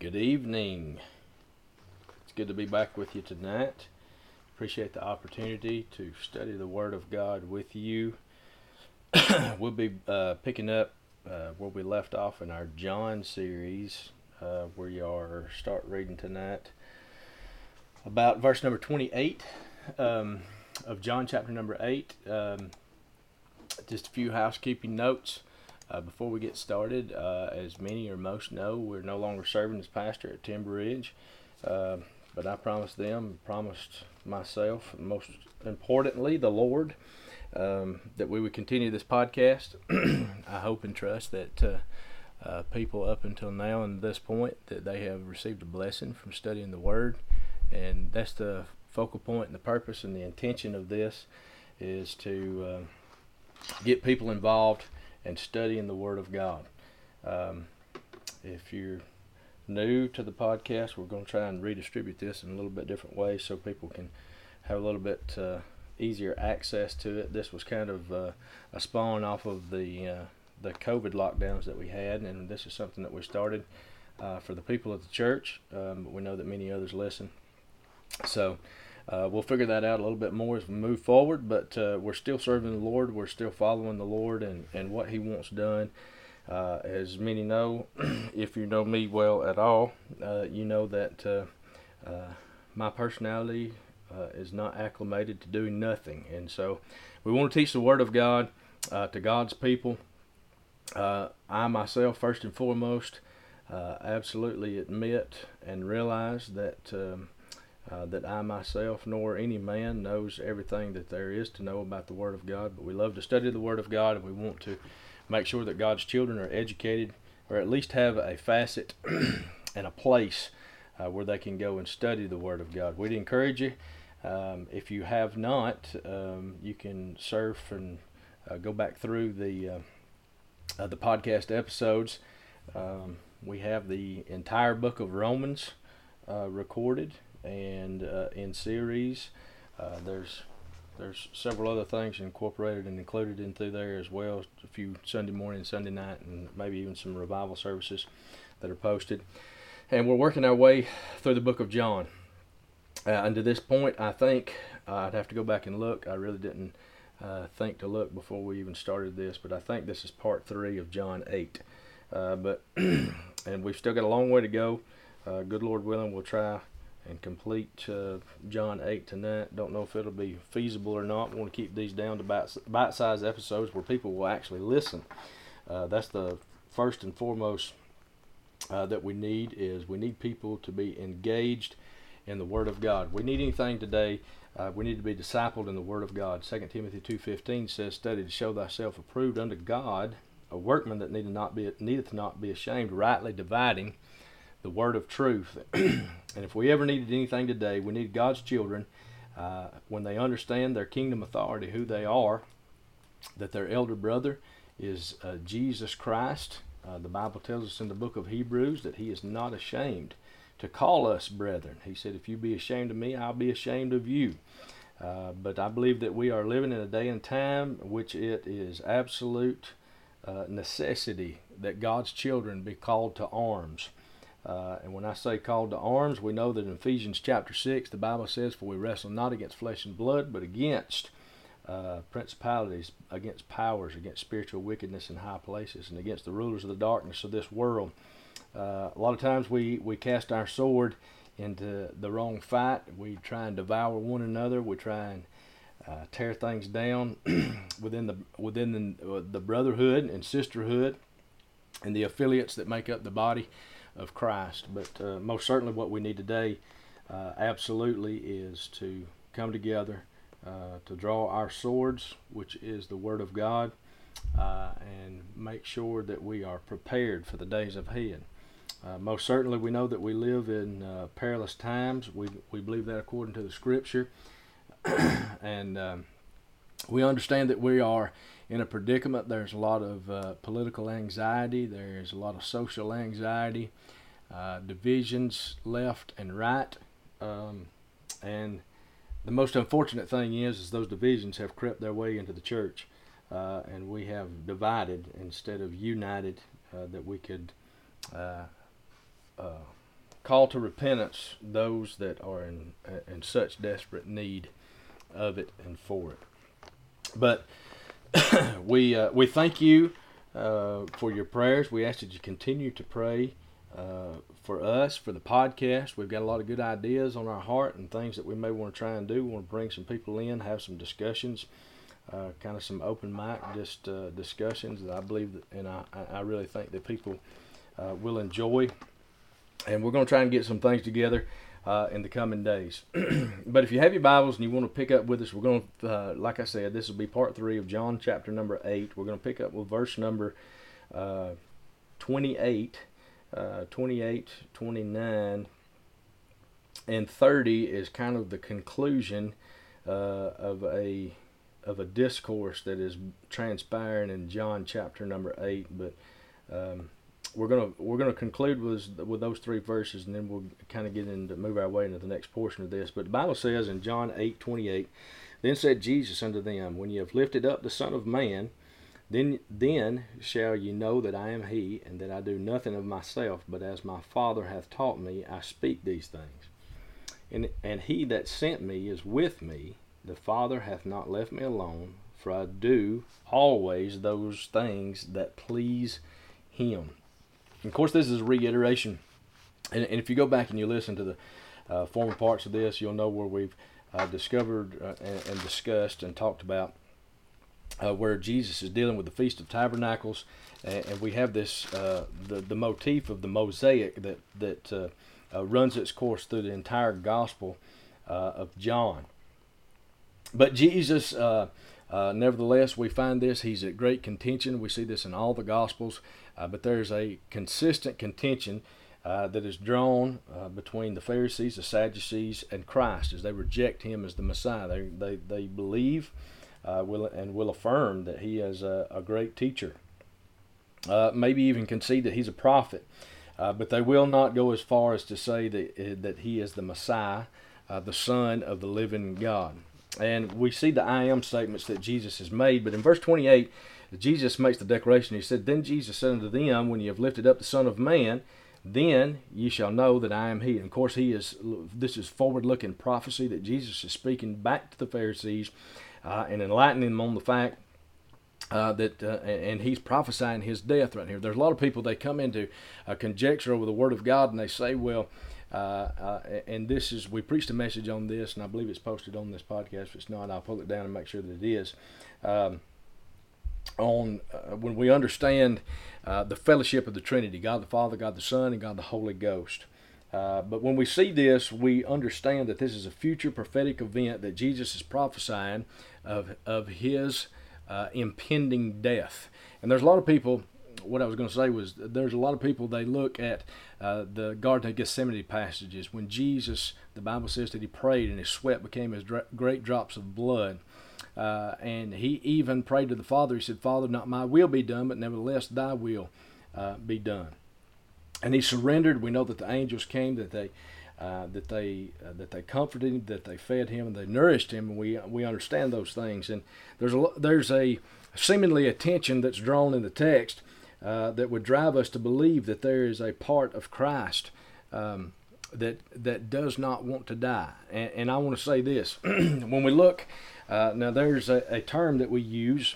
Good evening. It's good to be back with you tonight. Appreciate the opportunity to study the Word of God with you. we'll be uh, picking up uh, where we left off in our John series. Uh, we are start reading tonight about verse number 28 um, of John chapter number 8. Um, just a few housekeeping notes. Uh, before we get started, uh, as many or most know, we're no longer serving as pastor at Timber Ridge. Uh, but I promised them, promised myself, and most importantly, the Lord, um, that we would continue this podcast. I hope and trust that uh, uh, people up until now and this point that they have received a blessing from studying the Word, and that's the focal point and the purpose and the intention of this is to uh, get people involved and studying the Word of God. Um, if you're new to the podcast, we're going to try and redistribute this in a little bit different way so people can have a little bit uh, easier access to it. This was kind of uh, a spawn off of the uh, the COVID lockdowns that we had, and this is something that we started uh, for the people of the church. Um, but we know that many others listen, so. Uh, we'll figure that out a little bit more as we move forward, but uh, we're still serving the Lord. We're still following the Lord and, and what He wants done. Uh, as many know, if you know me well at all, uh, you know that uh, uh, my personality is not acclimated to doing nothing. And so we want to teach the Word of God to God's people. I myself, first and foremost, absolutely admit and realize that. Um, uh, that I myself nor any man knows everything that there is to know about the Word of God, but we love to study the Word of God and we want to make sure that God's children are educated or at least have a facet and a place uh, where they can go and study the Word of God. We'd encourage you, um, if you have not, um, you can surf and uh, go back through the uh, uh the podcast episodes. Um, we have the entire book of Romans recorded and uh, in series. Uh, there's there's several other things incorporated and included in through there as well. A few Sunday morning, Sunday night, and maybe even some revival services that are posted. And we're working our way through the book of John. Uh, and to this point, I think uh, I'd have to go back and look. I really didn't uh, think to look before we even started this, but I think this is part three of John 8. Uh, but and we've still got a long way to go. Uh, good Lord willing, we'll try and complete uh, John 8 tonight. Don't know if it'll be feasible or not. Want to keep these down to bite sized episodes where people will actually listen. Uh, that's the first and foremost uh, that we need is we need people to be engaged in the Word of God. We need anything today. Uh, we need to be discipled in the Word of God. 2 Timothy 2.15 says, Study to show thyself approved unto God, a workman that needeth not be, needeth not be ashamed, rightly dividing the word of truth. and if we ever needed anything today, we need God's children, uh, when they understand their kingdom authority, who they are, that their elder brother is uh, Jesus Christ. Uh, the Bible tells us in the book of Hebrews that he is not ashamed to call us brethren. He said, If you be ashamed of me, I'll be ashamed of you. Uh, but I believe that we are living in a day and time which it is absolute uh, necessity that God's children be called to arms. Uh, and when I say called to arms, we know that in Ephesians chapter 6, the Bible says, For we wrestle not against flesh and blood, but against uh, principalities, against powers, against spiritual wickedness in high places, and against the rulers of the darkness of this world. Uh, a lot of times we, we cast our sword into the wrong fight. We try and devour one another. We try and uh, tear things down within the within the, uh, the brotherhood and sisterhood and the affiliates that make up the body of Christ. But uh, most certainly, what we need today, uh, absolutely, is to come together uh, to draw our swords, which is the Word of God, uh, and make sure that we are prepared for the days ahead. Uh, most certainly, we know that we live in perilous times. We we believe that according to the Scripture, and um, we understand that we are in a predicament. There's a lot of uh, political anxiety, there's a lot of social anxiety, uh, divisions left and right. Um, and the most unfortunate thing is, is those divisions have crept their way into the church, uh, and we have divided instead of united. Uh, that we could uh, uh, call to repentance those that are in in such desperate need of it and for it. But we uh, we thank you uh, for your prayers. We ask that you continue to pray uh, for us for the podcast. We've got a lot of good ideas on our heart and things that we may want to try and do. We want to bring some people in, have some discussions. Uh, kind of some open mic, just uh, discussions that I believe that, and I, I really think that people uh, will enjoy. And we're going to try and get some things together uh, in the coming days. but if you have your Bibles and you want to pick up with us, we're going to, uh, like I said, this will be part three of John chapter number eight. We're going to pick up with verse number uh, 28, uh, 28, 29, and 30 is kind of the conclusion uh, of a of a discourse that is transpiring in John chapter number eight. But um, we're gonna we're gonna conclude with with those three verses, and then we'll kind of get into move our way into the next portion of this. But the Bible says in John eight twenty eight, then said Jesus unto them, When ye have lifted up the Son of Man, then then shall ye know that I am He, and that I do nothing of myself, but as my Father hath taught me, I speak these things. And and He that sent me is with me. The Father hath not left me alone, for I do always those things that please Him. Of course, this is a reiteration. And, and if you go back and you listen to the uh, former parts of this, you'll know where we've uh, discovered uh, and, and, discussed and talked about uh, where Jesus is dealing with the Feast of Tabernacles. And, and we have this, uh, the, the motif of the mosaic that, that uh, runs its course through the entire Gospel of John. But Jesus. Nevertheless, we find this. He's at great contention. We see this in all the Gospels. Uh, but there's a consistent contention uh, that is drawn uh, between the Pharisees, the Sadducees, and Christ as they reject him as the Messiah. They, they, they believe uh, will, and will affirm that he is a, a great teacher, uh, maybe even concede that he's a prophet. Uh, but they will not go as far as to say that, that he is the Messiah, the Son of the living God. And we see the I am statements that Jesus has made. But in verse 28, Jesus makes the declaration. He said, Then Jesus said unto them, When ye have lifted up the Son of Man, then ye shall know that I am He. And of course, He is. This is forward-looking prophecy that Jesus is speaking back to the Pharisees uh, and enlightening them on the fact uh, that uh, and he's prophesying his death right here. There's a lot of people they come into a conjecture over the Word of God and they say, well. Uh, uh, and this is we preached a message on this, and I believe it's posted on this podcast. If it's not, I'll pull it down and make sure that it is. Um, on uh, when we understand uh, the fellowship of the Trinity God the Father, God the Son, and God the Holy Ghost. Uh, but when we see this, we understand that this is a future prophetic event that Jesus is prophesying of, of his uh, impending death. And there's a lot of people, what I was going to say was there's a lot of people, they look at uh, the Garden of Gethsemane passages when Jesus, the Bible says that he prayed and his sweat became as dra- great drops of blood. Uh, and he even prayed to the Father. He said, Father, not my will be done, but nevertheless thy will uh, be done. And he surrendered. We know that the angels came, that they uh, that they uh, that they comforted him, that they fed him, and they nourished him, and we we understand those things. And there's a there's a seemingly a tension that's drawn in the text uh, that would drive us to believe that there is a part of Christ um, that that does not want to die. And, and I want to say this: when we look uh, now, there's a, a, term that we use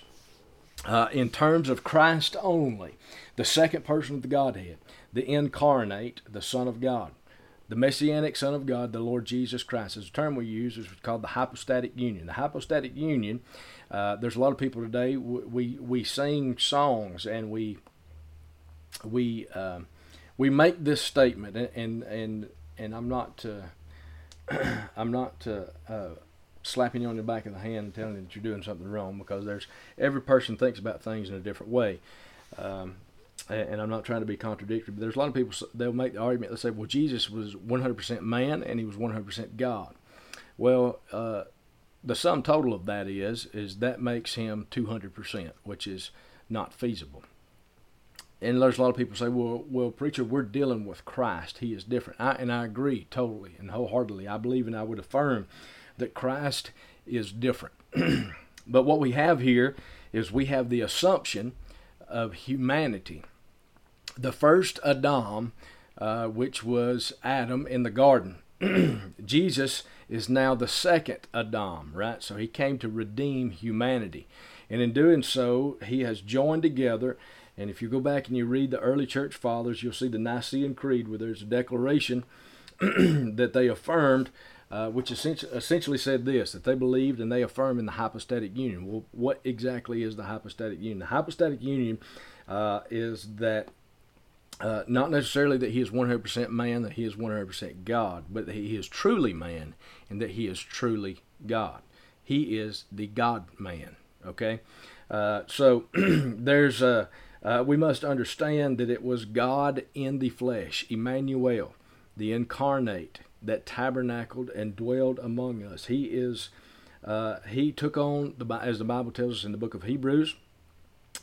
uh, in terms of Christ only, the second person of the Godhead, the incarnate, the Son of God. The Messianic Son of God, the Lord Jesus Christ, is a term we use. is called the hypostatic union. The hypostatic union. Uh, there's a lot of people today. We we sing songs and we we uh, we make this statement, and and and, I'm not uh, I'm not uh, uh, slapping you on the back of the hand and telling you that you're doing something wrong because there's every person thinks about things in a different way. Um, and I'm not trying to be contradictory, but there's a lot of people they'll make the argument. They say, "Well, Jesus was 100% man and he was 100% God." Well, uh, the sum total of that is is that makes him 200%, which is not feasible. And there's a lot of people say, "Well, well, preacher, we're dealing with Christ. He is different." I, and I agree totally and wholeheartedly. I believe and I would affirm that Christ is different. but what we have here is we have the assumption of humanity. The first Adam, uh, which was Adam in the garden. Jesus is now the second Adam, right? So he came to redeem humanity. And in doing so, he has joined together. And if you go back and you read the early church fathers, you'll see the Nicene Creed where there's a declaration that they affirmed, uh, which essentially said this that they believed and they affirm in the hypostatic union. Well, what exactly is the hypostatic union? The hypostatic union uh, is that uh, not necessarily that he is 100% man, that he is 100% God, but that he is truly man and that he is truly God. He is the God man. Okay? Uh, so there's a. Uh, we must understand that it was God in the flesh, Emmanuel, the incarnate, that tabernacled and dwelled among us. He is, uh, he took on the as the Bible tells us in the book of Hebrews,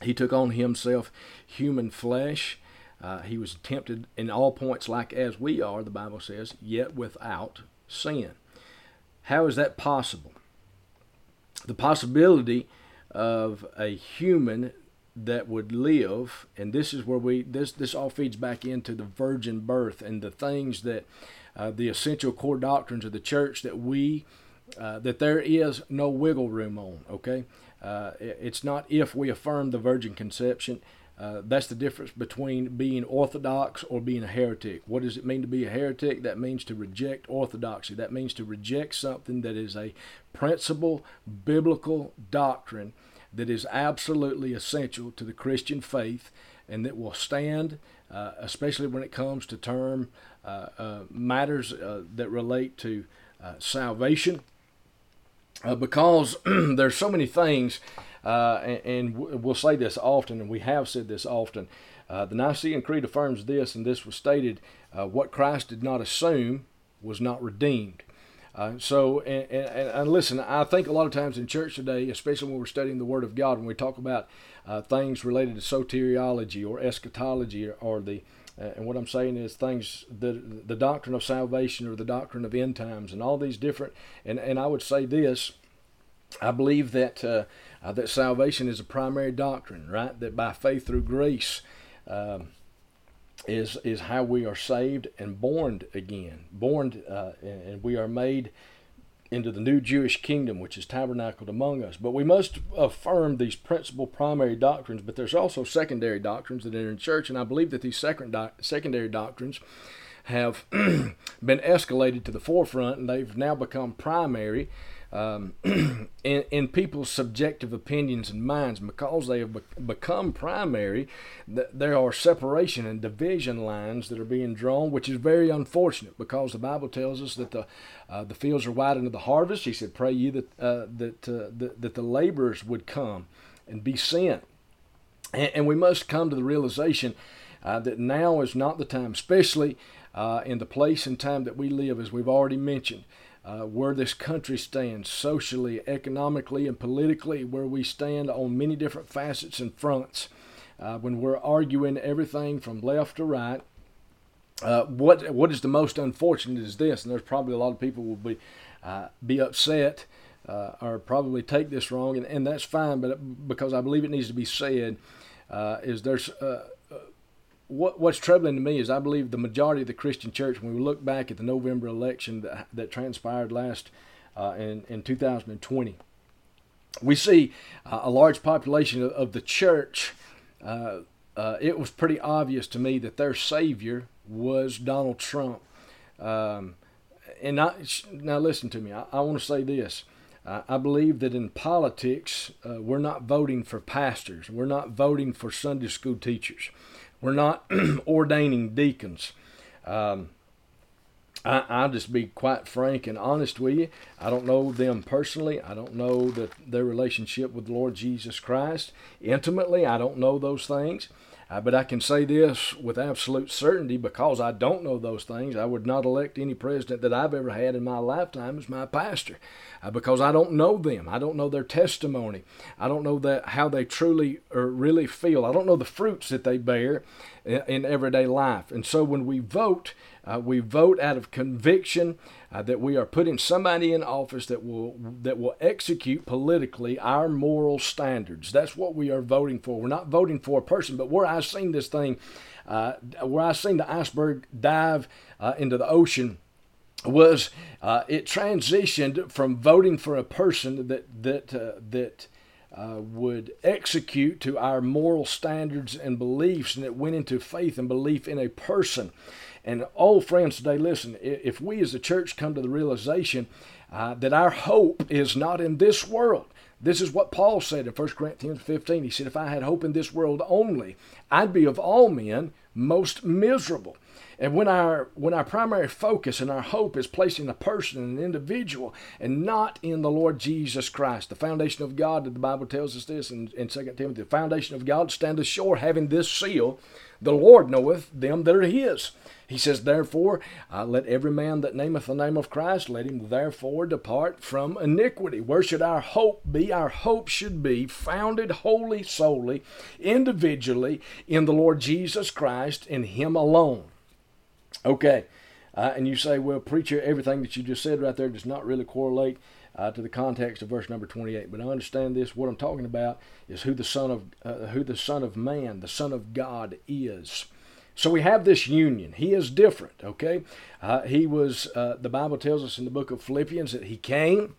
he took on himself human flesh. Uh, he was tempted in all points like as we are, the Bible says, yet without sin. How is that possible? The possibility of a human that would live, and this is where we this this all feeds back into the virgin birth and the things that uh, the essential core doctrines of the church that we uh, that there is no wiggle room on. Okay, uh, it's not if we affirm the virgin conception. Uh, that's the difference between being orthodox or being a heretic. What does it mean to be a heretic? That means to reject orthodoxy. That means to reject something that is a principle, biblical doctrine that is absolutely essential to the Christian faith and that will stand, uh, especially when it comes to term uh, uh, matters uh, that relate to uh, salvation. because there's so many things and, and, we'll say this often, and we have said this often. The Nicene Creed affirms this, and this was stated what Christ did not assume was not redeemed. Uh, so, and, and, and, listen, I think a lot of times in church today, especially when we're studying the Word of God, when we talk about uh, things related to soteriology or eschatology or, or the uh, and what I'm saying is things the the doctrine of salvation or the doctrine of end times and all these different and and I would say this I believe that uh, uh, that salvation is a primary doctrine, right? That by faith through grace um, is is how we are saved and born again, born, uh, and we are made into the new Jewish kingdom, which is tabernacled among us. But we must affirm these principal primary doctrines. But there's also secondary doctrines that are in church, and I believe that these second secondary doctrines have been escalated to the forefront, and they've now become primary um, in, in, people's subjective opinions and minds, because they have be- become primary, th- there are separation and division lines that are being drawn, which is very unfortunate because the Bible tells us that the uh, the fields are wide into the harvest. He said, "Pray you that uh, that, uh, that that the laborers would come and be sent," and, and we must come to the realization uh, that now is not the time, especially uh, in the place and time that we live, as we've already mentioned uh, where this country stands socially, economically, and politically, where we stand on many different facets and fronts. Uh, when we're arguing everything from left to right, uh, what what is the most unfortunate is this, and there's probably a lot of people will be uh, be upset uh, or probably take this wrong, and, and that's fine, but because I believe it needs to be said, uh, is there's what, what's troubling to me is I believe the majority of the Christian church, when we look back at the November election that, that transpired last uh, in, in 2020, we see uh, a large population of, of the church. Uh, uh, it was pretty obvious to me that their savior was Donald Trump. Um, and I, now, listen to me. I, I want to say this. I believe that in politics, uh, we're not voting for pastors. We're not voting for Sunday school teachers. We're not ordaining deacons. Um, I, will just be quite frank and honest with you. I don't know them personally. I don't know that their relationship with the Lord Jesus Christ intimately. I don't know those things. Uh, but I can say this with absolute certainty because I don't know those things. I would not elect any president that I've ever had in my lifetime as my pastor uh, because I don't know them. I don't know their testimony. I don't know that how they truly or really feel. I don't know the fruits that they bear in, in everyday life. And so when we vote, uh, we vote out of conviction uh, that we are putting somebody in office that will that will execute politically our moral standards. That's what we are voting for. We're not voting for a person, but where I've seen this thing uh, where I've seen the iceberg dive uh, into the ocean was uh, it transitioned from voting for a person that that uh, that uh, would execute to our moral standards and beliefs, and it went into faith and belief in a person. And oh, friends, today, listen, if we as a church come to the realization uh, that our hope is not in this world, this is what Paul said in 1 Corinthians 15. He said, If I had hope in this world only, I'd be of all men most miserable. And when our when our primary focus and our hope is placed in a person, and an individual, and not in the Lord Jesus Christ, the foundation of God, the Bible tells us this in, in 2 Timothy, the foundation of God standeth sure, having this seal, the Lord knoweth them that are his. He says, Therefore, uh, let every man that nameth the name of Christ, let him therefore depart from iniquity. Where should our hope be? Our hope should be founded wholly, solely, individually in the Lord Jesus Christ, in Him alone. Okay. Uh, and you say, well, preacher, everything that you just said right there does not really correlate uh, to the context of verse number 28. But I understand this. What I'm talking about is who the Son of uh, who the Son of Man, the Son of God, is. So we have this union. He is different. Okay, uh, he was. Uh, the Bible tells us in the book of Philippians that he came,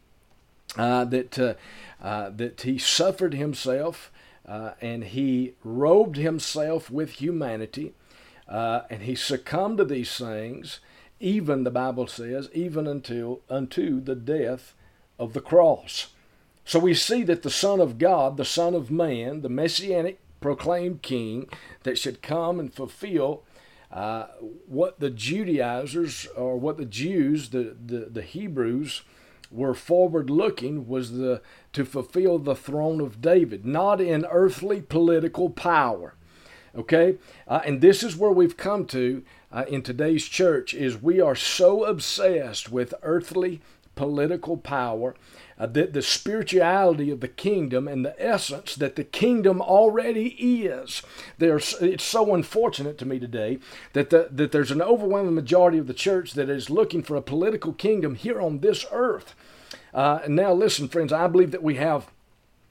uh, that that he suffered himself, and he robed himself with humanity. Uh, and he succumbed to these things, even the Bible says, even until unto the death of the cross. So we see that the Son of God, the Son of Man, the Messianic proclaimed King that should come and fulfill uh, what the Judaizers or what the Jews, the, the, the Hebrews, were forward looking was the to fulfill the throne of David, not in earthly political power Okay? Uh, and this is where we've come to uh, in today's church is we are so obsessed with earthly political power uh, that the spirituality of the kingdom and the essence that the kingdom already is. There's, it's so unfortunate to me today that, the, that there's an overwhelming majority of the church that is looking for a political kingdom here on this earth. Uh, and now, listen, friends, I believe that we have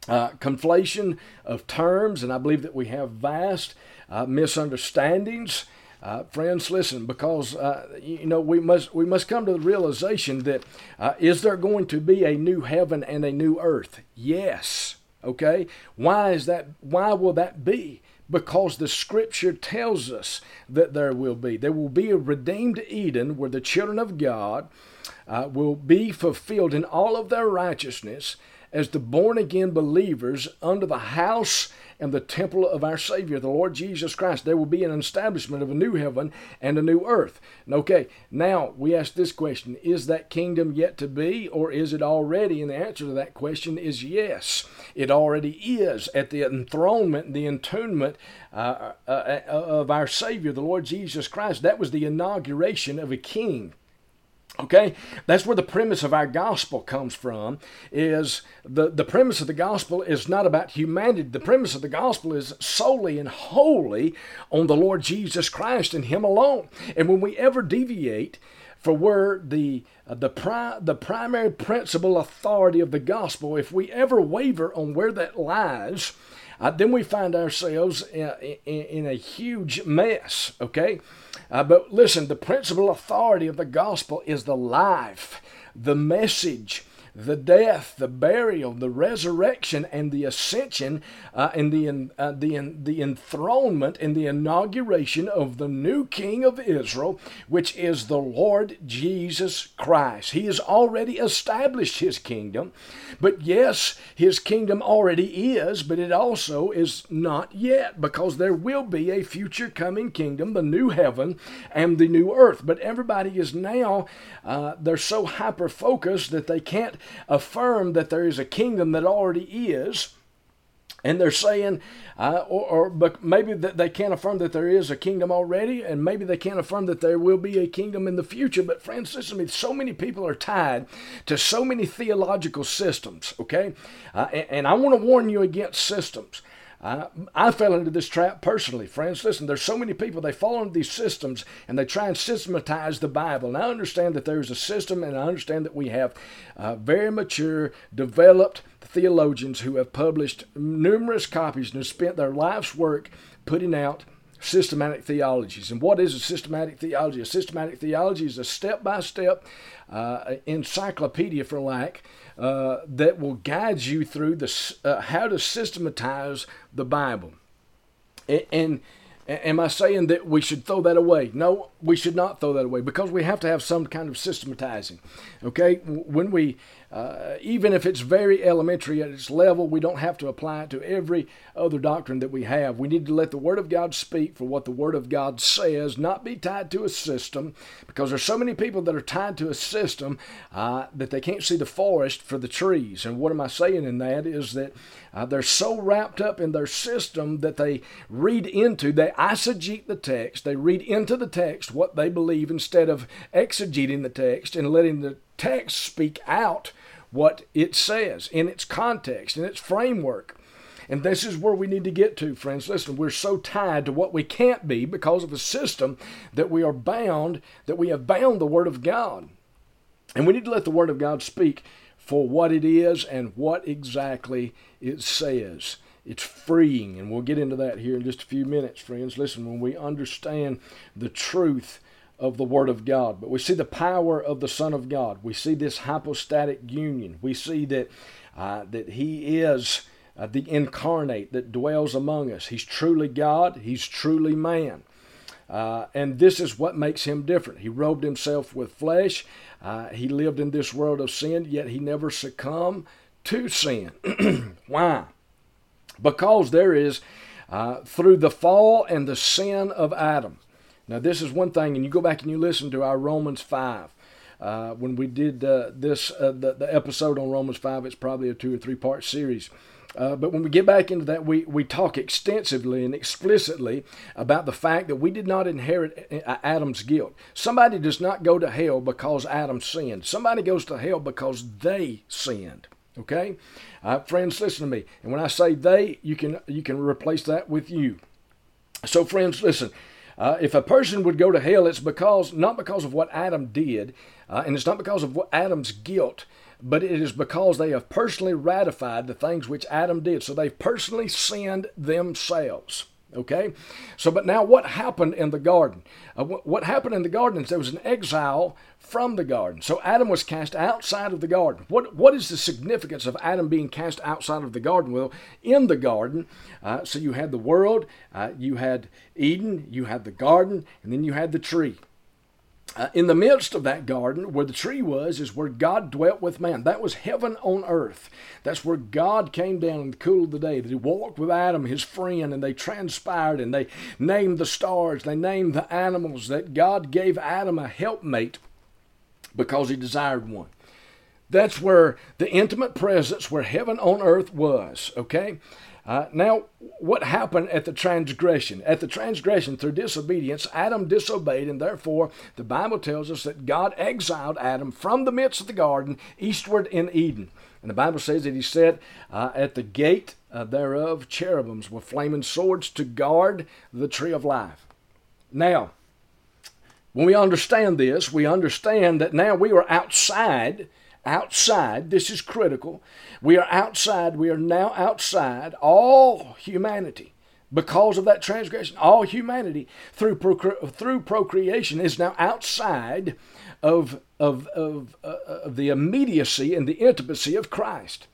uh, conflation of terms, and I believe that we have vast uh, misunderstandings. Uh, friends, listen, because uh, you know we must we must come to the realization that uh, is there going to be a new heaven and a new earth? Yes. Okay. Why is that? Why will that be? Because the Scripture tells us that there will be. There will be a redeemed Eden where the children of God uh, will be fulfilled in all of their righteousness as the born again believers under the house and the temple of our Savior, the Lord Jesus Christ. There will be an establishment of a new heaven and a new earth. Okay, now we ask this question Is that kingdom yet to be, or is it already? And the answer to that question is yes. It already is at the enthronement, the entombment uh, uh, uh, of our Savior, the Lord Jesus Christ. That was the inauguration of a king. Okay, that's where the premise of our gospel comes from. Is the, the premise of the gospel is not about humanity. The premise of the gospel is solely and wholly on the Lord Jesus Christ and Him alone. And when we ever deviate for where the uh, the pri- the primary principle authority of the gospel, if we ever waver on where that lies, uh, then we find ourselves in, in, in a huge mess. Okay. Uh, but listen, the principal authority of the gospel is the life, the message, the death, the burial, the resurrection, and the ascension, uh, and the uh, the the enthronement and the inauguration of the new King of Israel, which is the Lord Jesus Christ. He has already established His kingdom, but yes, His kingdom already is, but it also is not yet, because there will be a future coming kingdom, the new heaven and the new earth. But everybody is now uh, they're so hyper focused that they can't affirm that there is a kingdom that already is. And they're saying, uh, or, or but maybe that they can't affirm that there is a kingdom already, and maybe they can't affirm that there will be a kingdom in the future. But friends, listen to me. So many people are tied to so many theological systems. Okay, uh, and, and I want to warn you against systems. I, I fell into this trap personally, friends. Listen, there's so many people, they fall into these systems and they try and systematize the Bible. And I understand that there's a system, and I understand that we have uh, very mature, developed theologians who have published numerous copies and have spent their life's work putting out systematic theologies. And what is a systematic theology? A systematic theology is a step by step encyclopedia, for lack, uh, that will guide you through the, uh, how to systematize the Bible. And, and Am I saying that we should throw that away? No, we should not throw that away because we have to have some kind of systematizing. Okay, when we uh, even if it's very elementary at its level, we don't have to apply it to every other doctrine that we have. We need to let the Word of God speak for what the Word of God says, not be tied to a system, because there's so many people that are tied to a system uh, that they can't see the forest for the trees. And what am I saying in that is that uh, they're so wrapped up in their system that they read into, they eisegete the text, they read into the text what they believe instead of exegeting the text and letting the text speak out what it says in its context, in its framework. And this is where we need to get to, friends. Listen, we're so tied to what we can't be because of a system that we are bound, that we have bound the Word of God. And we need to let the Word of God speak for what it is and what exactly it says. It's freeing, and we'll get into that here in just a few minutes, friends. Listen, when we understand the truth of the Word of God. But we see the power of the Son of God. We see this hypostatic union. We see that, uh, that He is uh, the incarnate that dwells among us. He's truly God, He's truly man. Uh, and this is what makes him different. He robed himself with flesh. Uh, he lived in this world of sin, yet he never succumbed to sin. Why? Because there is, uh, through the fall and the sin of Adam, now, this is one thing, and you go back and you listen to our Romans 5. Uh, when we did uh, this, uh, the, the episode on Romans 5, it's probably a two or three part series. Uh, but when we get back into that, we, we talk extensively and explicitly about the fact that we did not inherit uh, Adam's guilt. Somebody does not go to hell because Adam sinned. Somebody goes to hell because they sinned. Okay, uh, friends, listen to me. And when I say they, you can you can replace that with you. So, friends, listen. Uh, if a person would go to hell, it's because not because of what Adam did, uh, and it's not because of Adam's guilt, but it is because they have personally ratified the things which Adam did. So they've personally sinned themselves. Okay? So, but now what happened in the garden? Uh, what happened in the garden is there was an exile from the garden. So Adam was cast outside of the garden. What, what is the significance of Adam being cast outside of the garden? Well, in the garden, uh, so you had the world, uh, you had Eden, you had the garden, and then you had the tree. Uh, in the midst of that garden, where the tree was, is where God dwelt with man. That was heaven on earth. That's where God came down in the cool of the day. That He walked with Adam, his friend, and they transpired and they named the stars, they named the animals. That God gave Adam a helpmate because He desired one. That's where the intimate presence, where heaven on earth was. Okay? Uh, now, what happened at the transgression? At the transgression, through disobedience, Adam disobeyed, and therefore the Bible tells us that God exiled Adam from the midst of the garden eastward in Eden. And the Bible says that he set uh, at the gate uh, thereof cherubims with flaming swords to guard the tree of life. Now, when we understand this, we understand that now we are outside outside. This is critical. We are outside. We are now outside all humanity because of that transgression. All humanity through procre- through procreation is now outside of of of, uh, of the immediacy and the intimacy of Christ.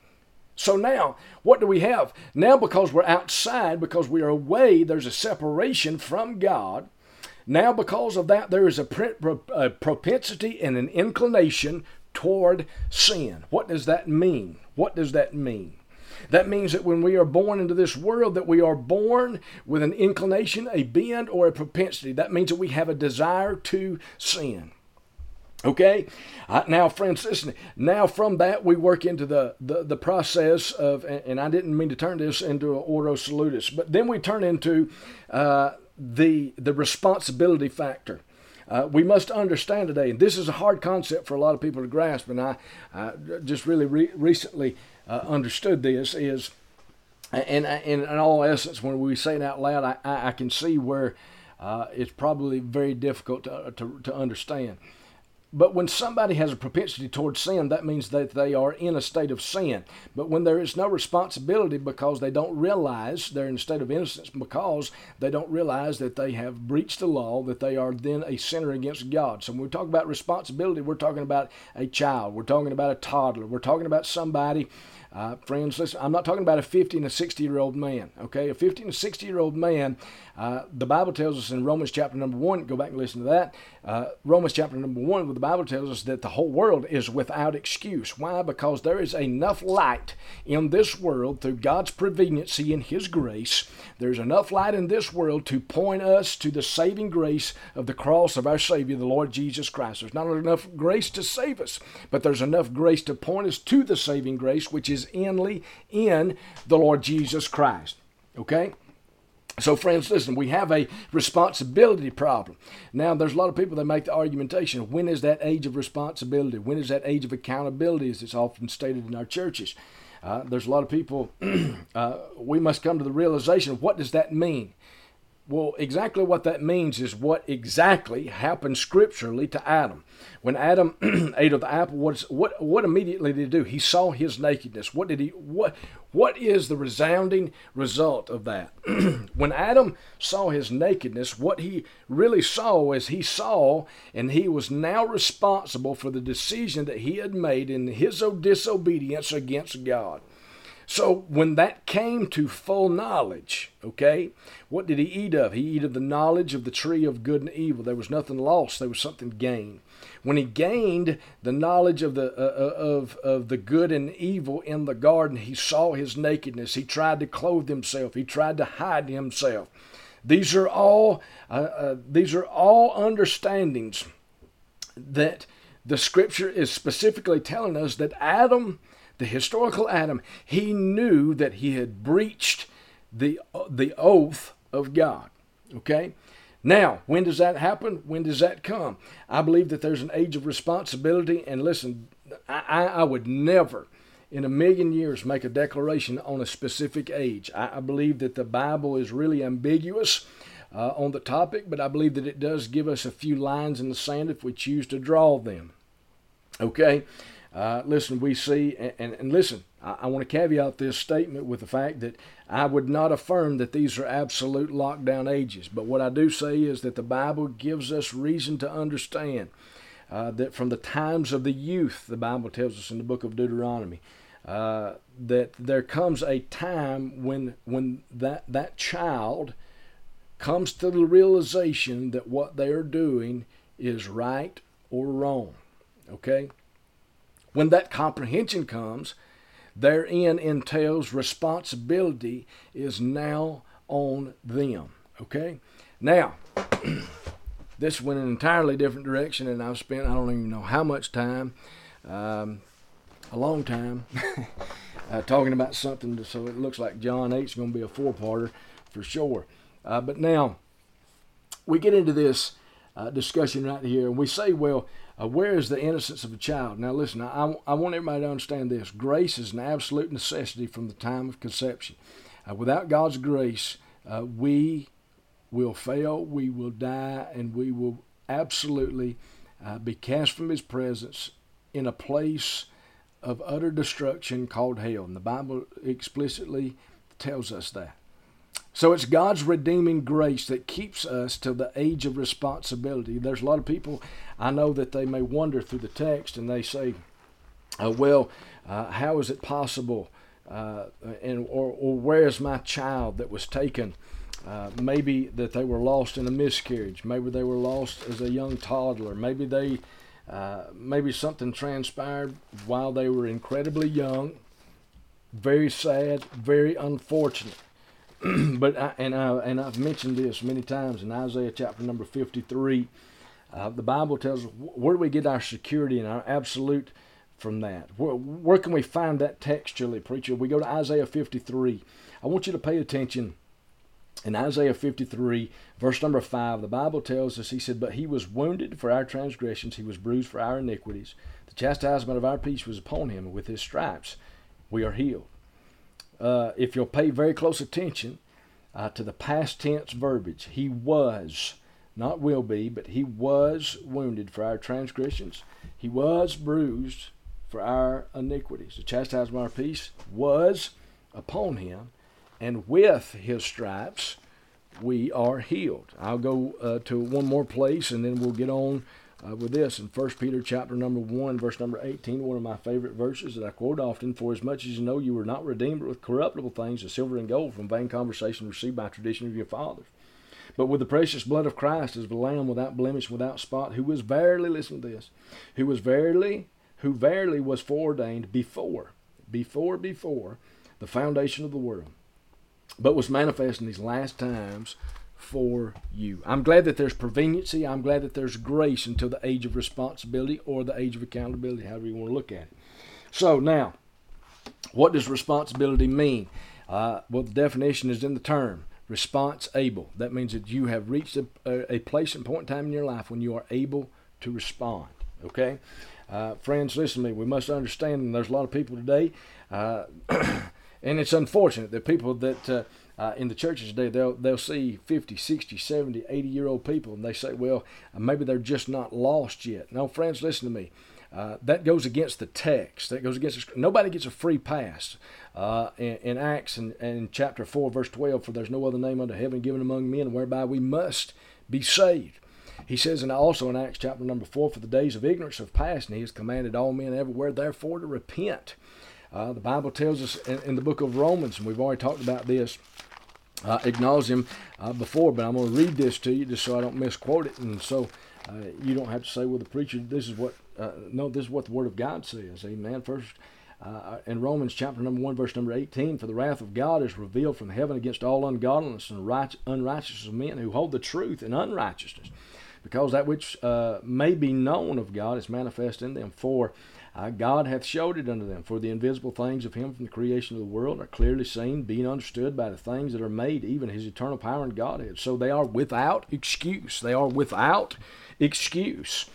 So now, what do we have? Now, because we're outside, because we are away, there's a separation from God. Now, because of that, there is a, a propensity and an inclination toward sin. What does that mean? What does that mean? That means that when we are born into this world, that we are born with an inclination, a bend, or a propensity. That means that we have a desire to sin. Okay? Uh, now, friends, listen. Now, from that, we work into the, the, the process of, and, I didn't mean to turn this into an Ordo Salutis, but then we turn into uh, the, the responsibility factor. Uh, we must understand today, and this is a hard concept for a lot of people to grasp, and I, I just really re- recently uh, understood this, is, and, and, in all essence, when we say it out loud, I, I can see where uh, it's probably very difficult to, to, to understand. But when somebody has a propensity towards sin, that means that they are in a state of sin. But when there is no responsibility because they don't realize they're in a state of innocence because they don't realize that they have breached the law, that they are then a sinner against God. So when we talk about responsibility, we're talking about a child, we're talking about a toddler, we're talking about somebody uh, friends, listen, I'm not talking about a 50 and a 60 year old man, okay? A 50 and a 60 year old man, uh, the Bible tells us in Romans chapter number 1, go back and listen to that. Uh, Romans chapter number 1, the Bible tells us that the whole world is without excuse. Why? Because there is enough light in this world through God's preveniency and His grace. There's enough light in this world to point us to the saving grace of the cross of our Savior, the Lord Jesus Christ. There's not enough grace to save us, but there's enough grace to point us to the saving grace, which is inly in the Lord Jesus Christ. Okay? So, friends, listen, we have a responsibility problem. Now, there's a lot of people that make the argumentation when is that age of responsibility? When is that age of accountability, as it's often stated in our churches? Uh, there's a lot of people, uh, we must come to the realization what does that mean? Well, exactly what that means is what exactly happened scripturally to Adam. When Adam ate of the apple, what, what, what immediately did he do? He saw his nakedness. What did he what what is the resounding result of that? when Adam saw his nakedness, what he really saw is he saw and he was now responsible for the decision that he had made in his disobedience against God. So when that came to full knowledge, okay, what did he eat of? He eat of the knowledge of the tree of good and evil. There was nothing lost, there was something gained. When he gained the knowledge of the uh, uh, of of the good and evil in the garden, he saw his nakedness. He tried to clothe himself. He tried to hide himself. These are all uh, uh these are all understandings that the scripture is specifically telling us that Adam the historical Adam, he knew that he had breached the, the oath of God. Okay? Now, when does that happen? When does that come? I believe that there's an age of responsibility. And listen, I, I would never in a million years make a declaration on a specific age. I, I believe that the Bible is really ambiguous uh, on the topic, but I believe that it does give us a few lines in the sand if we choose to draw them. Okay? Uh, listen, we see, and, and, and listen, I, I want to caveat this statement with the fact that I would not affirm that these are absolute lockdown ages. But what I do say is that the Bible gives us reason to understand uh, that from the times of the youth, the Bible tells us in the book of Deuteronomy, uh, that there comes a time when when that that child comes to the realization that what they are doing is right or wrong. Okay? When that comprehension comes, therein entails responsibility is now on them. Okay? Now, this went an entirely different direction, and I've spent I don't even know how much time, um, a long time, uh, talking about something. So it looks like John 8 is going to be a four parter for sure. Uh, but now, we get into this uh, discussion right here, and we say, well, uh, where is the innocence of a child? Now, listen, I, I want everybody to understand this. Grace is an absolute necessity from the time of conception. Uh, without God's grace, uh, we will fail, we will die, and we will absolutely uh, be cast from His presence in a place of utter destruction called hell. And the Bible explicitly tells us that. So it's God's redeeming grace that keeps us till the age of responsibility. There's a lot of people I know that they may wonder through the text and they say, uh, well, uh, how is it possible? Uh, and or, or where is my child that was taken? Uh, maybe that they were lost in a miscarriage. Maybe they were lost as a young toddler. Maybe they, uh, maybe something transpired while they were incredibly young. Very sad, very unfortunate. but I, and I, and I've mentioned this many times in Isaiah chapter number 53. Uh, the Bible tells us where do we get our security and our absolute from that? Where, where can we find that textually, preacher? We go to Isaiah 53. I want you to pay attention. In Isaiah 53, verse number 5, the Bible tells us, He said, But He was wounded for our transgressions, He was bruised for our iniquities. The chastisement of our peace was upon Him, and with His stripes we are healed uh, if you'll pay very close attention uh, to the past tense verbiage, he was not will be, but he was wounded for our transgressions. He was bruised for our iniquities. The chastisement of our peace was upon him, and with his stripes we are healed. I'll go uh, to one more place, and then we'll get on uh, with this in 1 Peter chapter number 1, verse number 18, one of my favorite verses that I quote often. For as much as you know you were not redeemed with corruptible things, as silver and gold, from vain conversation received by tradition of your fathers, but with the precious blood of Christ as the Lamb without blemish, without spot, who was verily, listen to this, who was verily, who verily was foreordained before, before, before the foundation of the world, but was manifest in these last times for you. I'm glad that there's proveniency. I'm glad that there's grace until the age of responsibility or the age of accountability, however you want to look at it. So now, what does responsibility mean? Uh, well, the definition is in the term response able. That means that you have reached a, a, place and point in time in your life when you are able to respond. Okay? Uh, friends, listen to me. We must understand, and there's a lot of people today, uh, and it's unfortunate that people that uh, uh, in the churches today, they'll, they'll see 50, 60, 70, 80 year old people, and they say, well, maybe they're just not lost yet. No, friends, listen to me. Uh, that goes against the text. That goes against nobody gets a free pass. Uh, in, in, Acts and, and chapter four, verse twelve, for there's no other name under heaven given among men whereby we must be saved. He says, and also in Acts chapter number four, for the days of ignorance have passed, and he has commanded all men everywhere, therefore, to repent. Uh, the Bible tells us in, in, the book of Romans, and we've already talked about this, uh, acknowledged him uh, before, but I'm going to read this to you just so I don't misquote it, and so uh, you don't have to say, "Well, the preacher, this is what." Uh, no, this is what the Word of God says. Amen. First, uh, in Romans chapter number one, verse number eighteen, for the wrath of God is revealed from heaven against all ungodliness and right, unrighteousness of men who hold the truth in unrighteousness, because that which uh, may be known of God is manifest in them. For God hath showed it unto them. For the invisible things of him from the creation of the world are clearly seen, being understood by the things that are made, even his eternal power and Godhead. So they are without excuse. They are without excuse.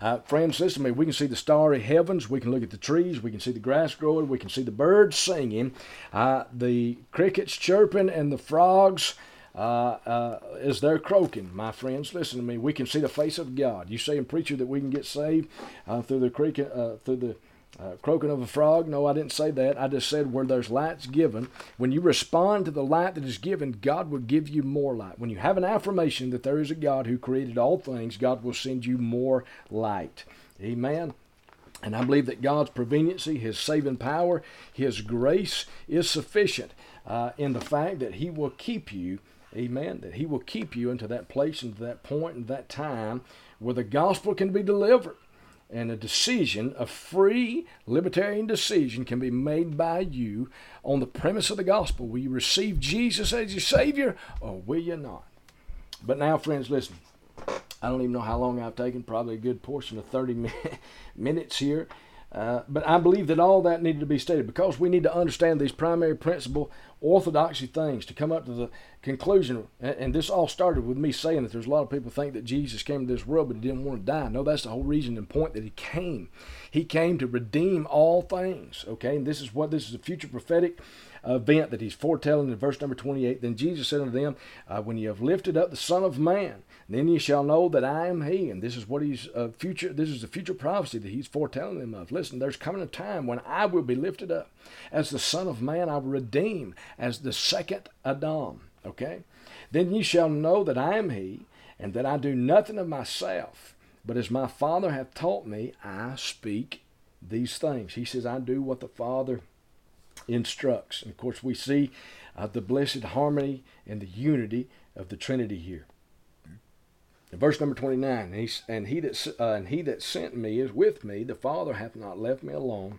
Uh, friends, listen to me. We can see the starry heavens. We can look at the trees. We can see the grass growing. We can see the birds singing, uh, the crickets chirping, and the frogs uh, uh, as they're croaking, my friends, listen to me. We can see the face of God. You saying, preacher, that we can get saved uh, through the creek, uh, through the uh, croaking of a frog? No, I didn't say that. I just said where there's lights given. When you respond to the light that is given, God will give you more light. When you have an affirmation that there is a God who created all things, God will send you more light. Amen. And I believe that God's proveniency, His saving power, His grace is sufficient uh, in the fact that He will keep you Amen. That He will keep you into that place and that point and that time where the gospel can be delivered. And a decision, a free libertarian decision, can be made by you on the premise of the gospel. Will you receive Jesus as your Savior or will you not? But now, friends, listen. I don't even know how long I've taken, probably a good portion of 30 minutes here. Uh, but I believe that all that needed to be stated because we need to understand these primary principle orthodoxy things to come up to the conclusion. And, this all started with me saying that there's a lot of people think that Jesus came to this world but he didn't want to die. No, that's the whole reason and point that he came. He came to redeem all things. Okay, and this is what this is a future prophetic event that he's foretelling in verse number 28. Then Jesus said unto them, uh, When you have lifted up the Son of Man, then ye shall know that I am He. And this is what He's uh, future. This is the future prophecy that He's foretelling them of. Listen, there's coming a time when I will be lifted up as the Son of Man. I will redeem as the second Adam. Okay. Then ye shall know that I am He, and that I do nothing of myself, but as my Father hath taught me, I speak these things. He says, I do what the Father instructs. And of course, we see uh, the blessed harmony and the unity of the Trinity here. In verse number 29, and he, and, he that, uh, and he that sent me is with me. The Father hath not left me alone.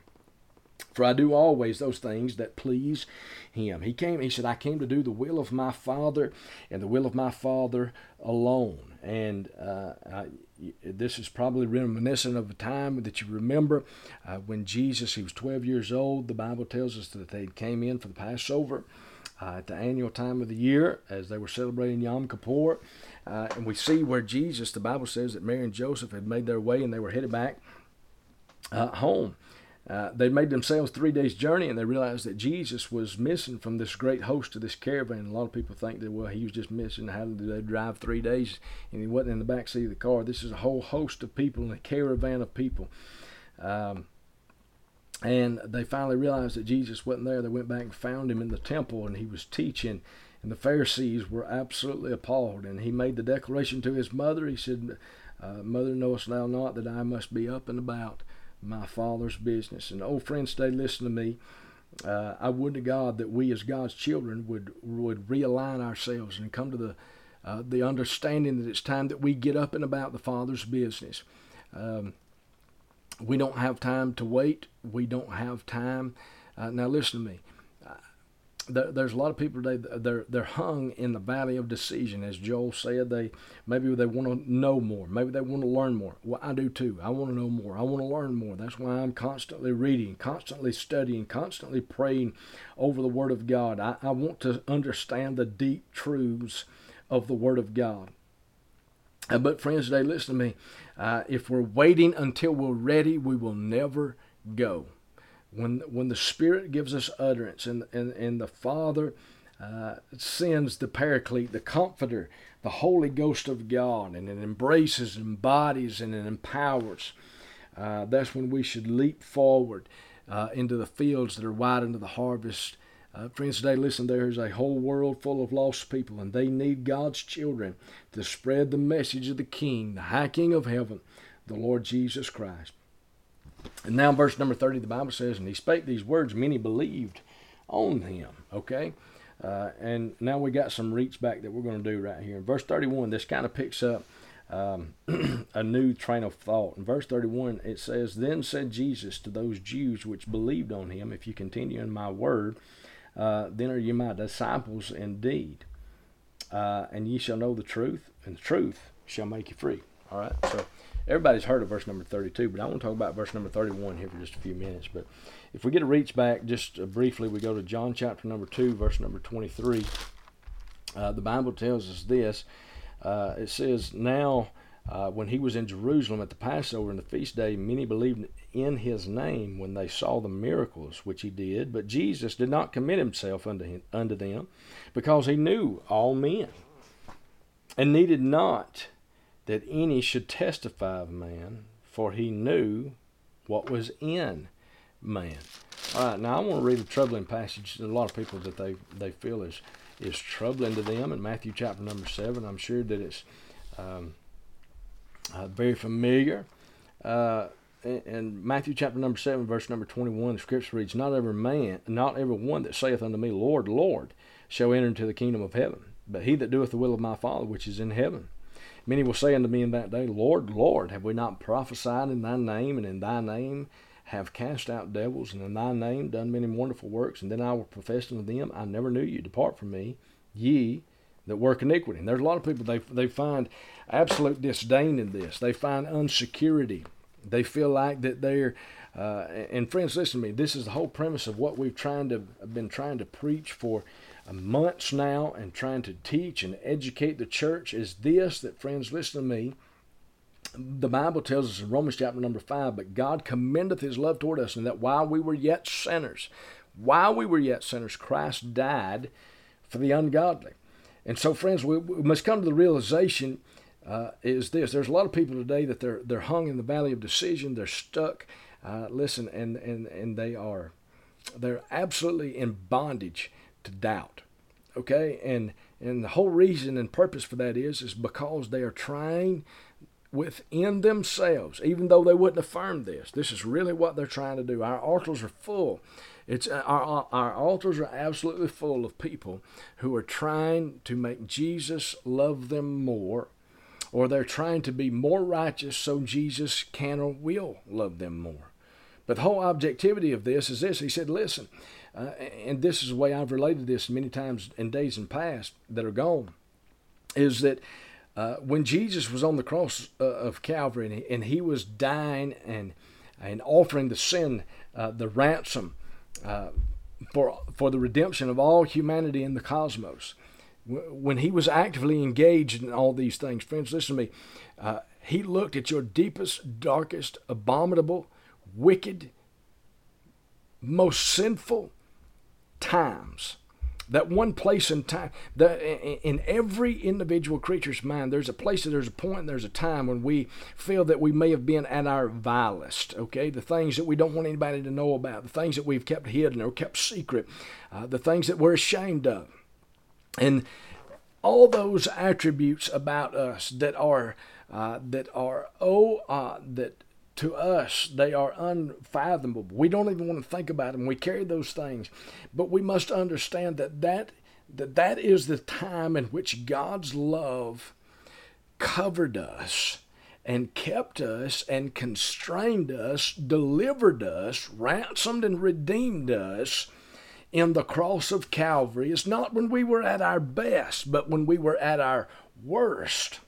For I do always those things that please him. He came, he said, I came to do the will of my Father and the will of my Father alone. And uh, I, this is probably reminiscent of a time that you remember uh, when Jesus, he was 12 years old. The Bible tells us that they came in for the Passover uh, at the annual time of the year as they were celebrating Yom Kippur. Uh, and we see where Jesus, the Bible says that Mary and Joseph had made their way and they were headed back uh, home. Uh, they made themselves three days' journey and they realized that Jesus was missing from this great host of this caravan. A lot of people think that, well, he was just missing. How did they drive three days and he wasn't in the back seat of the car? This is a whole host of people and a caravan of people. Um, and they finally realized that Jesus wasn't there. They went back and found him in the temple and he was teaching. And the Pharisees were absolutely appalled. And he made the declaration to his mother. He said, uh, Mother, knowest thou not that I must be up and about? My Father's business. And old friends, stay listen to me. Uh, I would to God that we as God's children would would realign ourselves and come to the uh, the understanding that it's time that we get up and about the Father's business. Um, we don't have time to wait. We don't have time. Uh, now listen to me there, there's a lot of people today they're they're hung in the valley of decision as joel said. They maybe they want to know more. Maybe they want to learn more. Well i do too. I want to know more. I want to learn more. That's why i'm constantly reading constantly studying constantly praying over the word of god. I, I want to understand the deep truths of the word of god. Uh, but friends today listen to me. Uh, if we're waiting until we're ready we will never go when when the Spirit gives us utterance and and, and the Father uh, sends the Paraclete, the Comforter, the Holy Ghost of God, and it embraces, embodies, and it empowers. Uh, that's when we should leap forward uh, into the fields that are wide into the harvest. Uh, friends, today, listen, there is a whole world full of lost people, and they need God's children to spread the message of the King, the High King of heaven, the Lord Jesus Christ. And now, verse number 30, the Bible says, And he spake these words, many believed on him. Okay? Uh, and now we got some reach back that we're going to do right here. In verse 31, this kind of picks up um, a new train of thought. In verse 31, it says, Then said Jesus to those Jews which believed on him, If you continue in my word, uh, then are you my disciples indeed. Uh, and ye shall know the truth, and the truth shall make you free. All right? So everybody's heard of verse number 32, but I want to talk about verse number 31 here for just a few minutes. But if we get a reach back, just uh, briefly, we go to John chapter number 2, verse number 23. Uh, the Bible tells us this. Uh, it says, Now, uh, when he was in Jerusalem at the Passover and the feast day, many believed in his name when they saw the miracles which he did. But Jesus did not commit himself unto, him, unto them because he knew all men and needed not that any should testify of man, for he knew what was in man. All right, now I want to read a troubling passage that a lot of people that they, they feel is is troubling to them in Matthew chapter number seven. I'm sure that it's um, uh, very familiar. Uh, in Matthew chapter number seven, verse number twenty-one, the scripture reads, "Not every man, not every one that saith unto me, Lord, Lord, shall enter into the kingdom of heaven, but he that doeth the will of my Father which is in heaven." Many will say unto me in that day, Lord, Lord, have we not prophesied in thy name, and in thy name have cast out devils, and in thy name done many wonderful works? And then I will profess unto them, I never knew you. Depart from me, ye that work iniquity. And there's a lot of people, they, they find absolute disdain in this. They find unsecurity. They feel like that they're, uh, and friends, listen to me. This is the whole premise of what we've trying to been trying to preach for months now and trying to teach and educate the church is this that, friends, listen to me. The Bible tells us in Romans chapter number 5, but God commendeth his love toward us, and that while we were yet sinners, while we were yet sinners, Christ died for the ungodly. And so, friends, we, we must come to the realization uh, is this: there's a lot of people today that they're they're hung in the valley of decision. They're stuck. Uh, listen, and and and they are they're absolutely in bondage to doubt. Okay, and and the whole reason and purpose for that is is because they are trying within themselves, even though they wouldn't affirm this. This is really what they're trying to do. Our altars are full. It's uh, our our altars are absolutely full of people who are trying to make Jesus love them more, or they're trying to be more righteous so Jesus can or will love them more. But the whole objectivity of this is this. He said, "Listen." Uh, and this is the way I've related this many times in days in past that are gone, is that uh, when Jesus was on the cross uh, of Calvary and he, and he, was dying and and offering the sin, uh, the ransom uh, for for the redemption of all humanity in the cosmos, when he was actively engaged in all these things, friends, listen to me. Uh, he looked at your deepest, darkest, abominable, wicked, most sinful times. That one place in time the, in every individual creature's mind there's a place that there's a point there's a time when we feel that we may have been at our vilest okay? The things that we don't want anybody to know about the things that we've kept hidden or kept secret uh, the things that we're ashamed of. And all those attributes about us that are uh, that are oh uh, that to us they are unfathomable. We don't even want to think about them we carry those things. But we must understand that that that, that is the time in which god's love covered us and kept us and constrained us delivered us ransomed and redeemed us in the cross of calvary. Is not when we were at our best but when we were at our worst.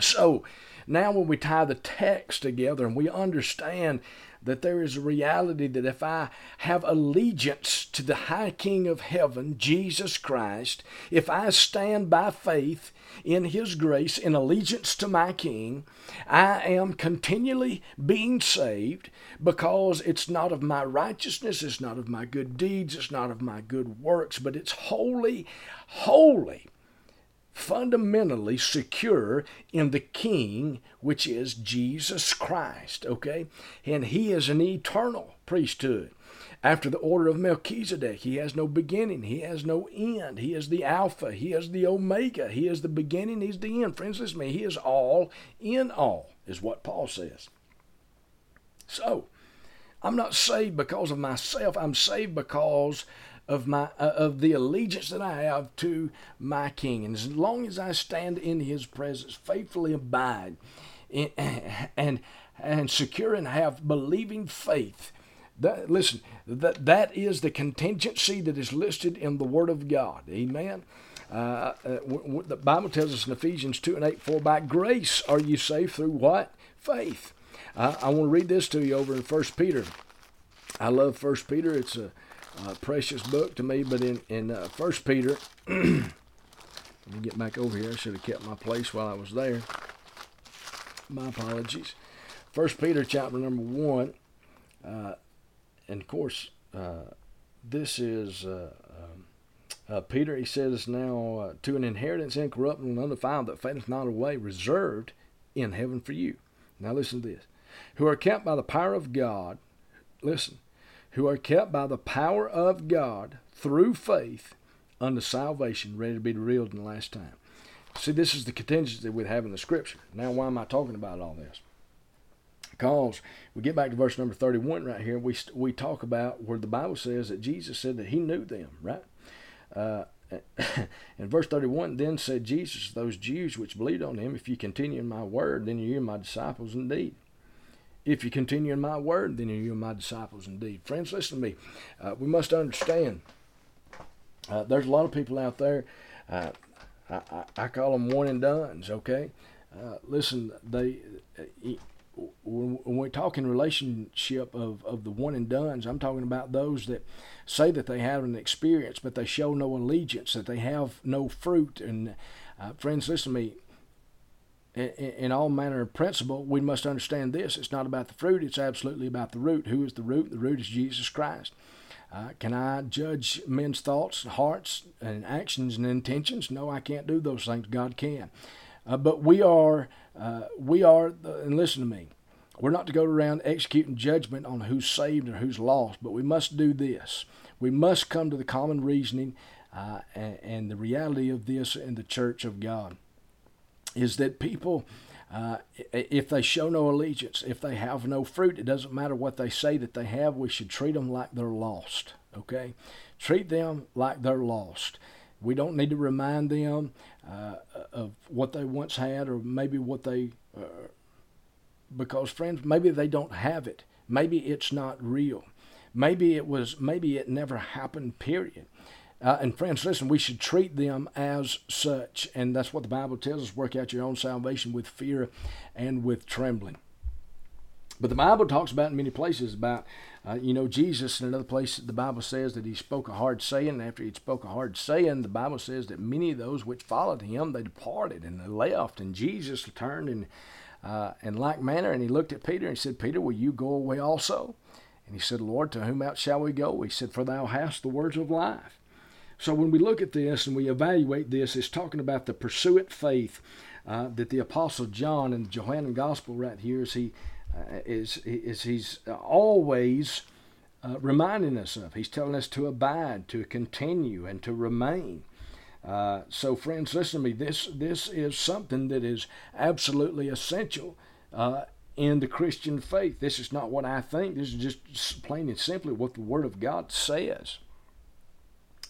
So now, when we tie the text together and we understand that there is a reality that if I have allegiance to the high King of heaven, Jesus Christ, if I stand by faith in His grace, in allegiance to my King, I am continually being saved because it's not of my righteousness, it's not of my good deeds, it's not of my good works, but it's wholly, wholly fundamentally secure in the King, which is Jesus Christ, okay? And he is an eternal priesthood. After the order of Melchizedek, he has no beginning, he has no end. He is the Alpha, he is the Omega, he is the beginning, he's the end. Friends, listen to me, he is all in all, is what Paul says. So, I'm not saved because of myself, I'm saved because of my uh, of the allegiance that I have to my King. And as long as I stand in His presence, faithfully abide, in, and and secure and have believing faith. That, listen, that that is the contingency that is listed in the Word of God. Amen. Uh, uh, the Bible tells us in Ephesians 2 and 8, For by grace are you saved through what? Faith. Uh, I want to read this to you over in First Peter. I love First Peter. It's a uh, precious book to me. But in in uh, First Peter, let me get back over here. I should have kept my place while I was there. My apologies. First Peter chapter number one, uh, and of course, uh, this is. Uh, um, uh, Peter, he says now, to an inheritance incorruptible and undefiled that fadeth not away, reserved in heaven for you. Now listen to this. Who are kept by the power of God, listen, who are kept by the power of God through faith unto salvation, ready to be revealed in the last time. See, this is the contingency we have in the Scripture. Now, why am I talking about all this? Because we get back to verse number 31 right here, we, we talk about where the Bible says that Jesus said that he knew them, right? Uh, in verse 31, then said Jesus, those Jews which believed on him, if you continue in my word, then you are my disciples indeed. If you continue in my word, then you are my disciples indeed. Friends, listen to me. Uh, we must understand uh, there's a lot of people out there. Uh, I, I, I, call them one and done's. Okay, uh, listen. They uh, when, we talk in relationship of, of the one and done's, I'm talking about those that say that they have an experience, but they show no allegiance, that they have no fruit. And uh, friends, listen to me in all manner of principle, we must understand this. It's not about the fruit, it's absolutely about the root. Who is the root? The root is Jesus Christ. Uh, can I judge men's thoughts, and hearts, and actions and intentions? No, I can't do those things. God can. Uh, but we are, uh, we are, and listen to me, we're not to go around executing judgment on who's saved or who's lost, but we must do this. We must come to the common reasoning uh, and, and the reality of this in the church of God is that people, uh, if they show no allegiance, if they have no fruit, it doesn't matter what they say that they have, we should treat them like they're lost. Okay? Treat them like they're lost. We don't need to remind them uh, of what they once had or maybe what they, uh, because friends, maybe they don't have it. Maybe it's not real. Maybe it was, maybe it never happened, period. Uh, and friends, listen, we should treat them as such. And that's what the Bible tells us work out your own salvation with fear and with trembling. But the Bible talks about in many places about, uh, you know, Jesus in another place, the Bible says that he spoke a hard saying. After he spoke a hard saying, the Bible says that many of those which followed him, they departed and they left. And Jesus turned and uh, in like manner, and he looked at Peter and he said, Peter, will you go away also? And he said, Lord, to whom else shall we go? He said, For thou hast the words of life. So when we look at this and we evaluate this, it's talking about the pursuant faith uh, that the Apostle John in the Johannine Gospel right here is he uh, is is he's always uh, reminding us of. He's telling us to abide, to continue, and to remain. Uh, so, friends, listen to me. This this is something that is absolutely essential uh, in the Christian faith. This is not what I think. This is just plain and simply what the Word of God says.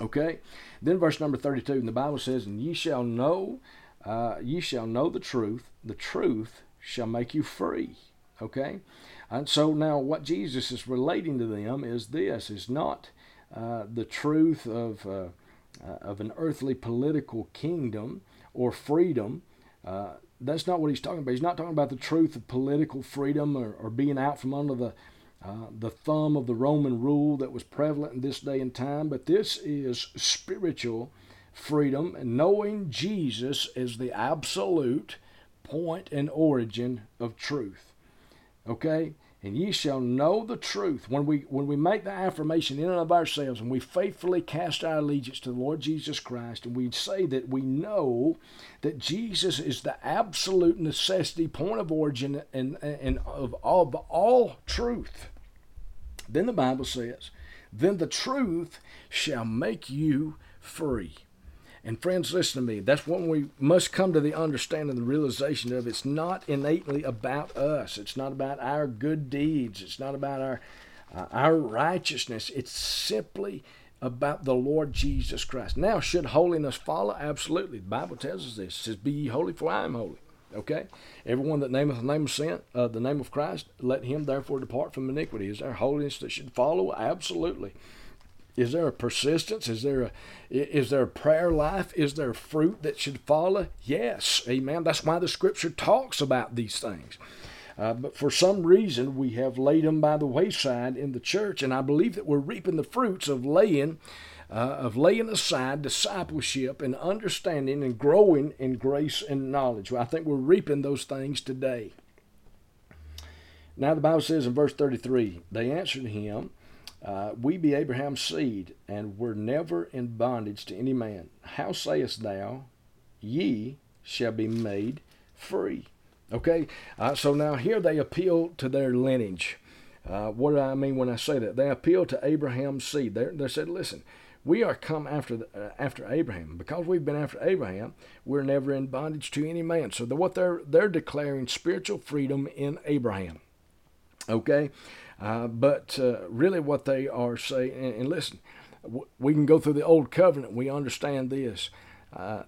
Okay. Then verse number thirty-two, and the Bible says, "And ye shall know, uh, ye shall know the truth. The truth shall make you free." Okay. And so now, what Jesus is relating to them is this: is not uh, the truth of uh, uh, of an earthly political kingdom or freedom. Uh, that's not what he's talking about. He's not talking about the truth of political freedom or, or being out from under the uh, the thumb of the Roman rule that was prevalent in this day and time, but this is spiritual freedom and knowing Jesus as the absolute point and origin of truth. Okay? And ye shall know the truth. When we when we make the affirmation in and of ourselves and we faithfully cast our allegiance to the Lord Jesus Christ and we say that we know that Jesus is the absolute necessity, point of origin, and, and of, of all truth, then the Bible says, then the truth shall make you free. And friends, listen to me. That's when we must come to the understanding, the realization of it's not innately about us. It's not about our good deeds. It's not about our uh, our righteousness. It's simply about the Lord Jesus Christ. Now, should holiness follow? Absolutely. The Bible tells us this. It says, "Be ye holy, for I am holy." Okay. Everyone that nameth the name of sin, uh, the name of Christ, let him therefore depart from iniquity. Is there holiness that should follow? Absolutely. Is there a persistence? Is there a is there a prayer life? Is there fruit that should follow? Yes, amen. That's why the scripture talks about these things. Uh, but for some reason, we have laid them by the wayside in the church, and I believe that we're reaping the fruits of laying, uh, of laying aside discipleship and understanding and growing in grace and knowledge. Well, I think we're reaping those things today. Now the Bible says in verse 33, they answered him, uh, we be Abraham's seed, and were never in bondage to any man. How sayest thou, ye shall be made free? Okay, uh, so now here they appeal to their lineage. Uh, what do I mean when I say that? They appeal to Abraham's seed. They, they said, listen, we are come after the, uh, after Abraham because we've been after Abraham. We're never in bondage to any man. So the, what they're they're declaring spiritual freedom in Abraham. Okay, uh, but uh, really, what they are saying, and, and listen, w- we can go through the Old Covenant. We understand this. Uh,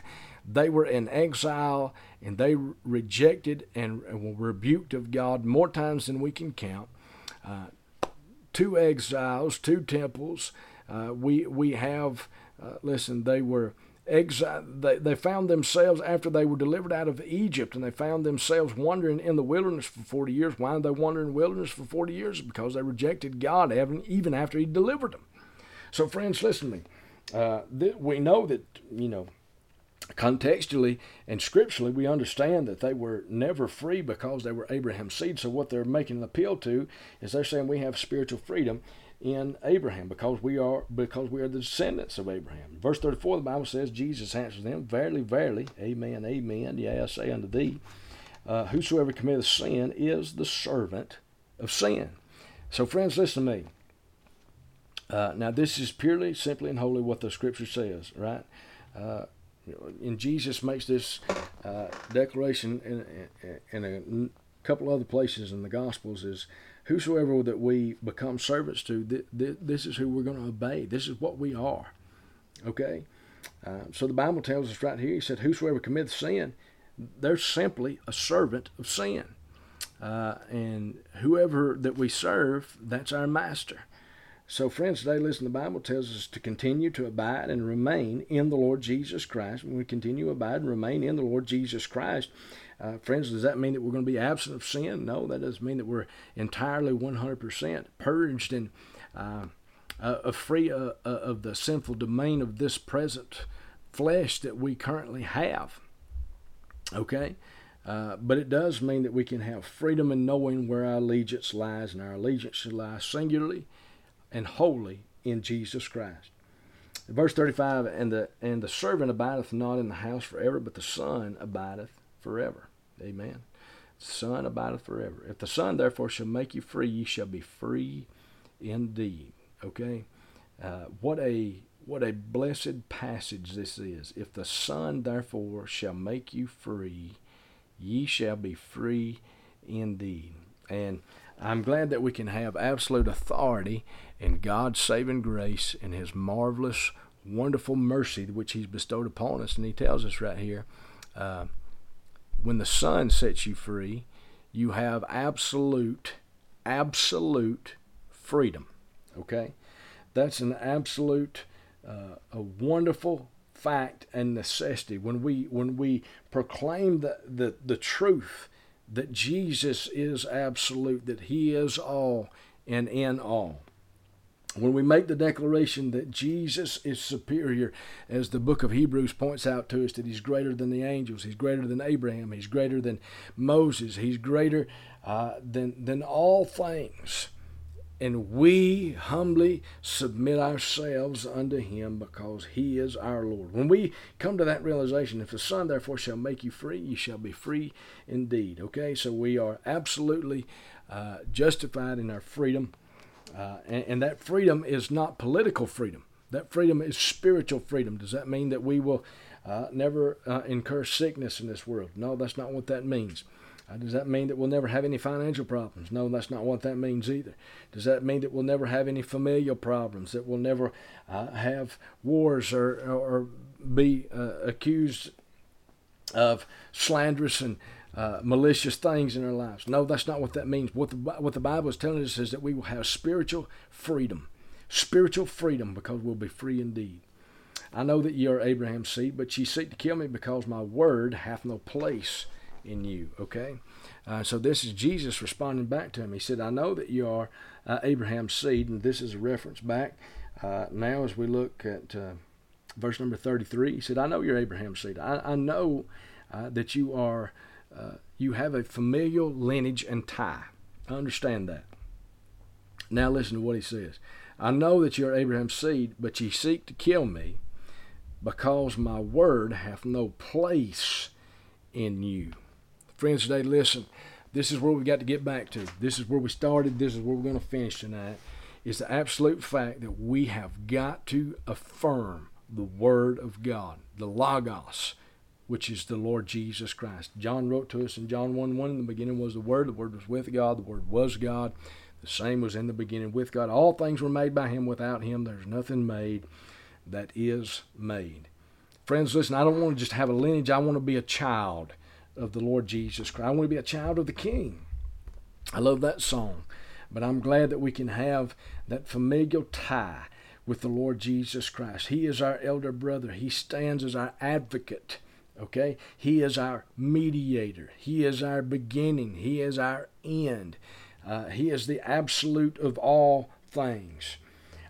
they were in exile and they rejected and, and, were rebuked of God more times than we can count. Uh, two exiles, two temples. Uh, we we have. listen, they were they, they found themselves after they were delivered out of Egypt and they found themselves wandering in the wilderness for 40 years. Why did they wander in the wilderness for 40 years? Because they rejected God even after He delivered them. So, friends, listen to me. Uh, th- we know that, you know, contextually and scripturally, we understand that they were never free because they were Abraham's seed. So, what they're making an appeal to is they're saying we have spiritual freedom in Abraham because we are because we are the descendants of Abraham. Verse 34 the Bible says Jesus answers them, Verily, verily, amen, amen, yea, I say unto thee, uh, whosoever committeth sin is the servant of sin. So friends, listen to me. Uh, now this is purely, simply, and wholly what the scripture says, right? Uh, and Jesus makes this uh, declaration in, in, in a couple other places in the Gospels is whosoever that we become servants to, th- th- this is who we're going to obey. This is what we are. Okay? Uh, so the Bible tells us right here, he said, Whosoever commits sin, they're simply a servant of sin. Uh, and whoever that we serve, that's our master. So, friends, today, listen, the Bible tells us to continue to abide and remain in the Lord Jesus Christ. When we continue to abide and remain in the Lord Jesus Christ, uh, friends, does that mean that we're going to be absent of sin? No, that doesn't mean that we're entirely 100% purged and uh, uh, free uh, uh, of the sinful domain of this present flesh that we currently have. Okay? Uh, but it does mean that we can have freedom in knowing where our allegiance lies, and our allegiance should lie singularly and wholly in Jesus Christ. Verse 35 and the, and the servant abideth not in the house forever, but the Son abideth forever. Amen. Son abideth forever. If the Son therefore shall make you free, ye shall be free indeed. Okay? Uh, what a what a blessed passage this is. If the Son therefore shall make you free, ye shall be free indeed. And I'm glad that we can have absolute authority in God's saving grace and His marvelous, wonderful mercy which He's bestowed upon us. And He tells us right here uh, when the Son sets you free, you have absolute, absolute freedom. Okay? That's an absolute, uh, a wonderful fact and necessity when we when we proclaim the, the, the truth that Jesus is absolute, that He is all and in all. When we make the declaration that Jesus is superior, as the book of Hebrews points out to us, that He's greater than the angels, He's greater than Abraham, He's greater than Moses, He's greater uh, than, than all things and we humbly submit ourselves unto him because he is our Lord. When we come to that realization, if the Son therefore shall make you free, you shall be free indeed. Okay, so we are absolutely uh, justified in our freedom, uh, and, and that freedom is not political freedom. That freedom is spiritual freedom. Does that mean that we will uh, never uh, incur sickness in this world? No, that's not what that means. Uh, does that mean that we'll never have any financial problems? No, that's not what that means either. Does that mean that we'll never have any familial problems? That we'll never uh, have wars or, or be uh, accused of slanderous and uh, malicious things in our lives? No, that's not what that means. What the, what the Bible is telling us is that we will have spiritual freedom. Spiritual freedom because we'll be free indeed. I know that ye are Abraham's seed, but ye seek to kill me because my word hath no place in you. Okay? Uh, so this is Jesus responding back to him. He said, I know that you are uh, Abraham's seed, and this is a reference back. Uh, now, as we look at uh, verse number 33, he said, I know you're Abraham's seed. I, I know uh, that you are, uh, you have a familial lineage and tie. Understand that. Now listen to what he says. I know that you are Abraham's seed, but ye seek to kill me because my word hath no place in you. Friends, today, listen, this is where we got to get back to. This is where we started. This is where we're going to finish tonight. Is the absolute fact that we have got to affirm the Word of God, the Logos, which is the Lord Jesus Christ. John wrote to us in John 1 1 In the beginning was the Word, the Word was with God, the Word was God. The same was in the beginning with God. All things were made by Him. Without Him, there's nothing made that is made. Friends, listen, I don't want to just have a lineage, I want to be a child of the Lord Jesus Christ. I want to be a child of the King. I love that song. But I'm glad that we can have that familial tie with the Lord Jesus Christ. He is our elder brother. He stands as our advocate. Okay? He is our mediator. He is our beginning. He is our end. Uh, he is the absolute of all things.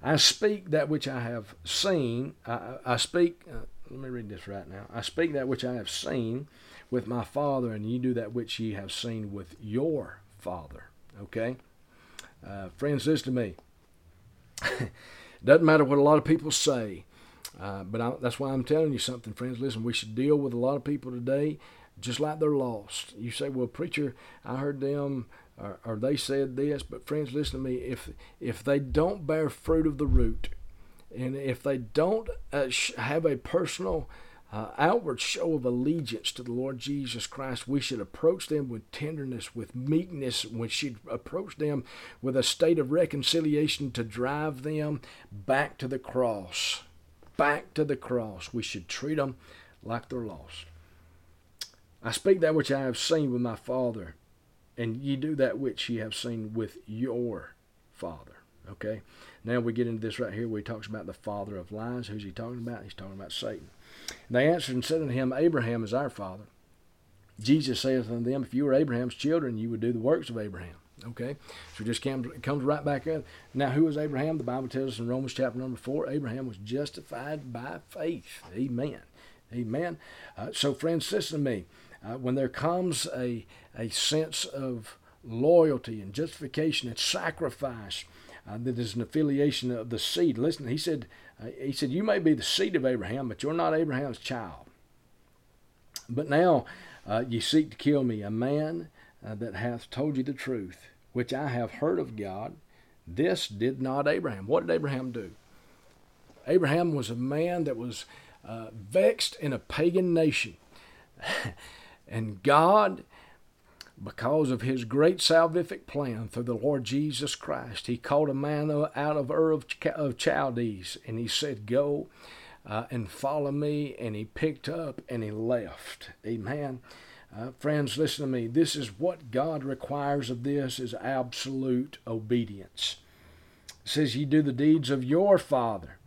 I speak that which I have seen. I, I speak, uh, let me read this right now. I speak that which I have seen with my Father, and ye do that which ye have seen with your Father. Okay? Uh, friends, listen to me. Doesn't matter what a lot of people say, uh, but I, that's why I'm telling you something, friends. Listen, we should deal with a lot of people today just like they're lost. You say, well, preacher, I heard them or, or they said this, but friends, listen to me. If if they don't bear fruit of the root, and if they don't uh, have a personal uh, outward show of allegiance to the Lord Jesus Christ, we should approach them with tenderness, with meekness. We should approach them with a state of reconciliation to drive them back to the cross. Back to the cross. We should treat them like they're lost. I speak that which I have seen with my Father, and ye do that which ye have seen with your Father. Okay? Now we get into this right here where he talks about the father of lies. Who's he talking about? He's talking about Satan. And they answered and said unto him, Abraham is our father. Jesus saith unto them, If you were Abraham's children, you would do the works of Abraham. Okay? So just comes, comes right back up. Now, who is Abraham? The Bible tells us in Romans chapter number 4, Abraham was justified by faith. Amen. Amen. Uh, so, friends, listen to me. uh, when there comes a, a sense of loyalty and justification and sacrifice uh, that is an affiliation of the seed. Listen, he said, uh, he said, you may be the seed of Abraham, but you're not Abraham's child. But now uh, ye seek to kill me, a man uh, that hath told you the truth, which I have heard of God. This did not Abraham. What did Abraham do? Abraham was a man that was uh, vexed in a pagan nation. and God because of his great salvific plan through the Lord Jesus Christ. He called a man out of Ur of, Chaldees and he said, Go uh, and follow me. And he picked up and he left. Amen. Uh, friends, listen to me. This is what God requires of this is absolute obedience. It says, Ye do the deeds of your father.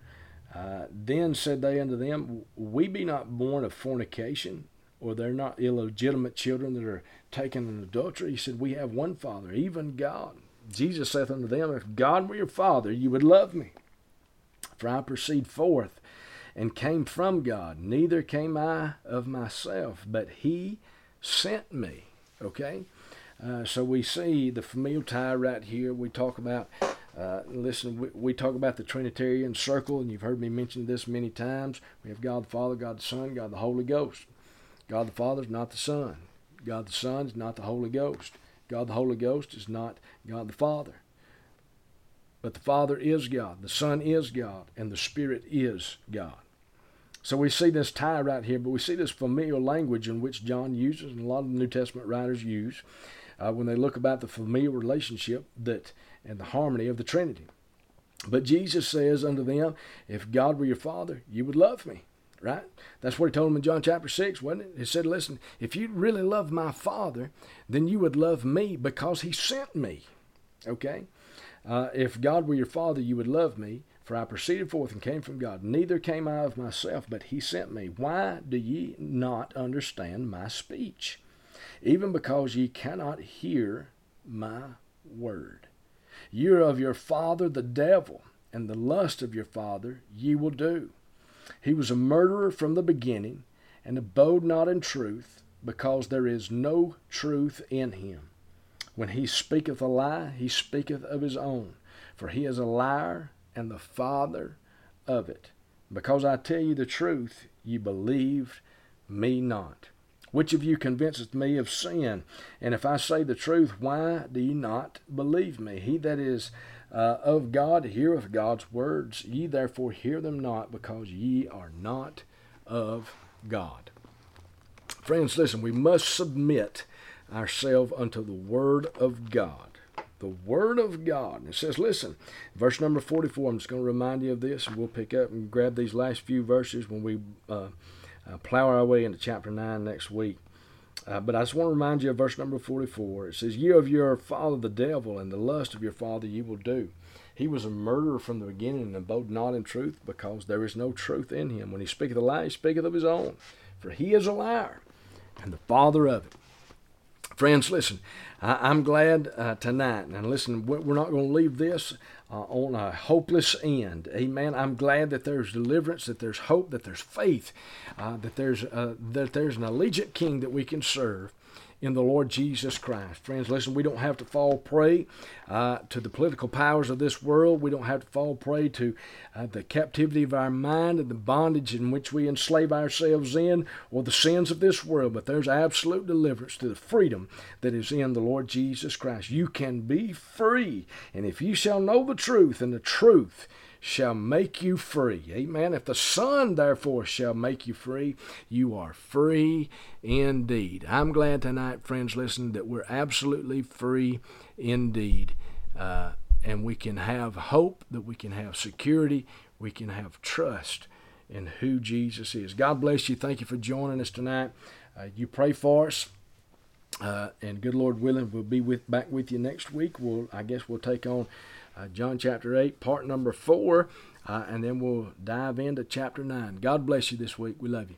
Uh, then said they unto them, We be not born of fornication, or they're not illegitimate children that are taken in adultery. He said, We have one Father, even God. Jesus saith unto them, If God were your Father, you would love me. For I proceed forth and came from God. Neither came I of myself, but He sent me. Okay? Uh, so we see the familial tie right here. We talk about, uh, listen, we, we, talk about the Trinitarian circle, and you've heard me mention this many times. We have God the Father, God the Son, God the Holy Ghost. God the Father is not the Son. God the Son is not the Holy Ghost. God the Holy Ghost is not God the Father. But the Father is God, the Son is God, and the Spirit is God. So we see this tie right here, but we see this familiar language in which John uses, and a lot of the New Testament writers use, uh, when they look about the familiar relationship that and the harmony of the Trinity. But Jesus says unto them, If God were your Father, you would love me right? That's what he told them in John chapter 6, wasn't it? He said, Listen, if you really love my Father, then you would love me because he sent me. Okay? Uh, if God were your Father, you would love me, for I proceeded forth and came from God. Neither came I of myself, but he sent me. Why do ye not understand my speech? Even because ye cannot hear my word. Ye are of your father the devil, and the lust of your father ye will do. He was a murderer from the beginning, and abode not in truth, because there is no truth in him. When he speaketh a lie, he speaketh of his own, for he is a liar and the father of it. Because I tell you the truth, you believe me not. Which of you convinceth me of sin? And if I say the truth, why do ye not believe me? He that is uh, of God heareth God's words. Ye therefore hear them not, because ye are not of God. Friends, listen, we must submit ourselves unto the Word of God. The Word of God. It says, listen, verse number 44, I'm just going to remind you of this, and we'll pick up and grab these last few verses when we uh, uh, plow our way into chapter 9 next week. Uh, but I just want to remind you of verse number 44. It says, You of your father the devil, and the lust of your father you will do. He was a murderer from the beginning, and abode not in truth, because there is no truth in him. When he speaketh a lie, he speaketh of his own, for he is a liar, and the father of it. Friends, listen, I, am glad uh, tonight, and listen, we're not going to leave this uh, on a hopeless end. Amen. I'm glad that there's deliverance, that there's hope, that there's faith, uh, that there's uh, that there's an allegiant King that we can serve in the Lord Jesus Christ. Friends, listen, we don't have to fall prey uh, to the political powers of this world. We don't have to fall prey to uh, the captivity of our mind and the bondage in which we enslave ourselves in or the sins of this world. But there's absolute deliverance to the freedom that is in the Lord Jesus Christ. You can be free. And if you shall know the truth, and the truth shall make you free. Amen. If the Son, therefore, shall make you free, you are free indeed. I'm glad tonight, friends, listen, that we're absolutely free indeed. Uh, and we can have hope, that we can have security, we can have trust in who Jesus is. God bless you. Thank you for joining us tonight. Uh, you pray for us. Uh, and good Lord willing, we'll be with back with you next week. We'll, I guess, we'll take on uh, John chapter 8, part number 4, uh, and then we'll dive into chapter 9. God bless you this week. We love you.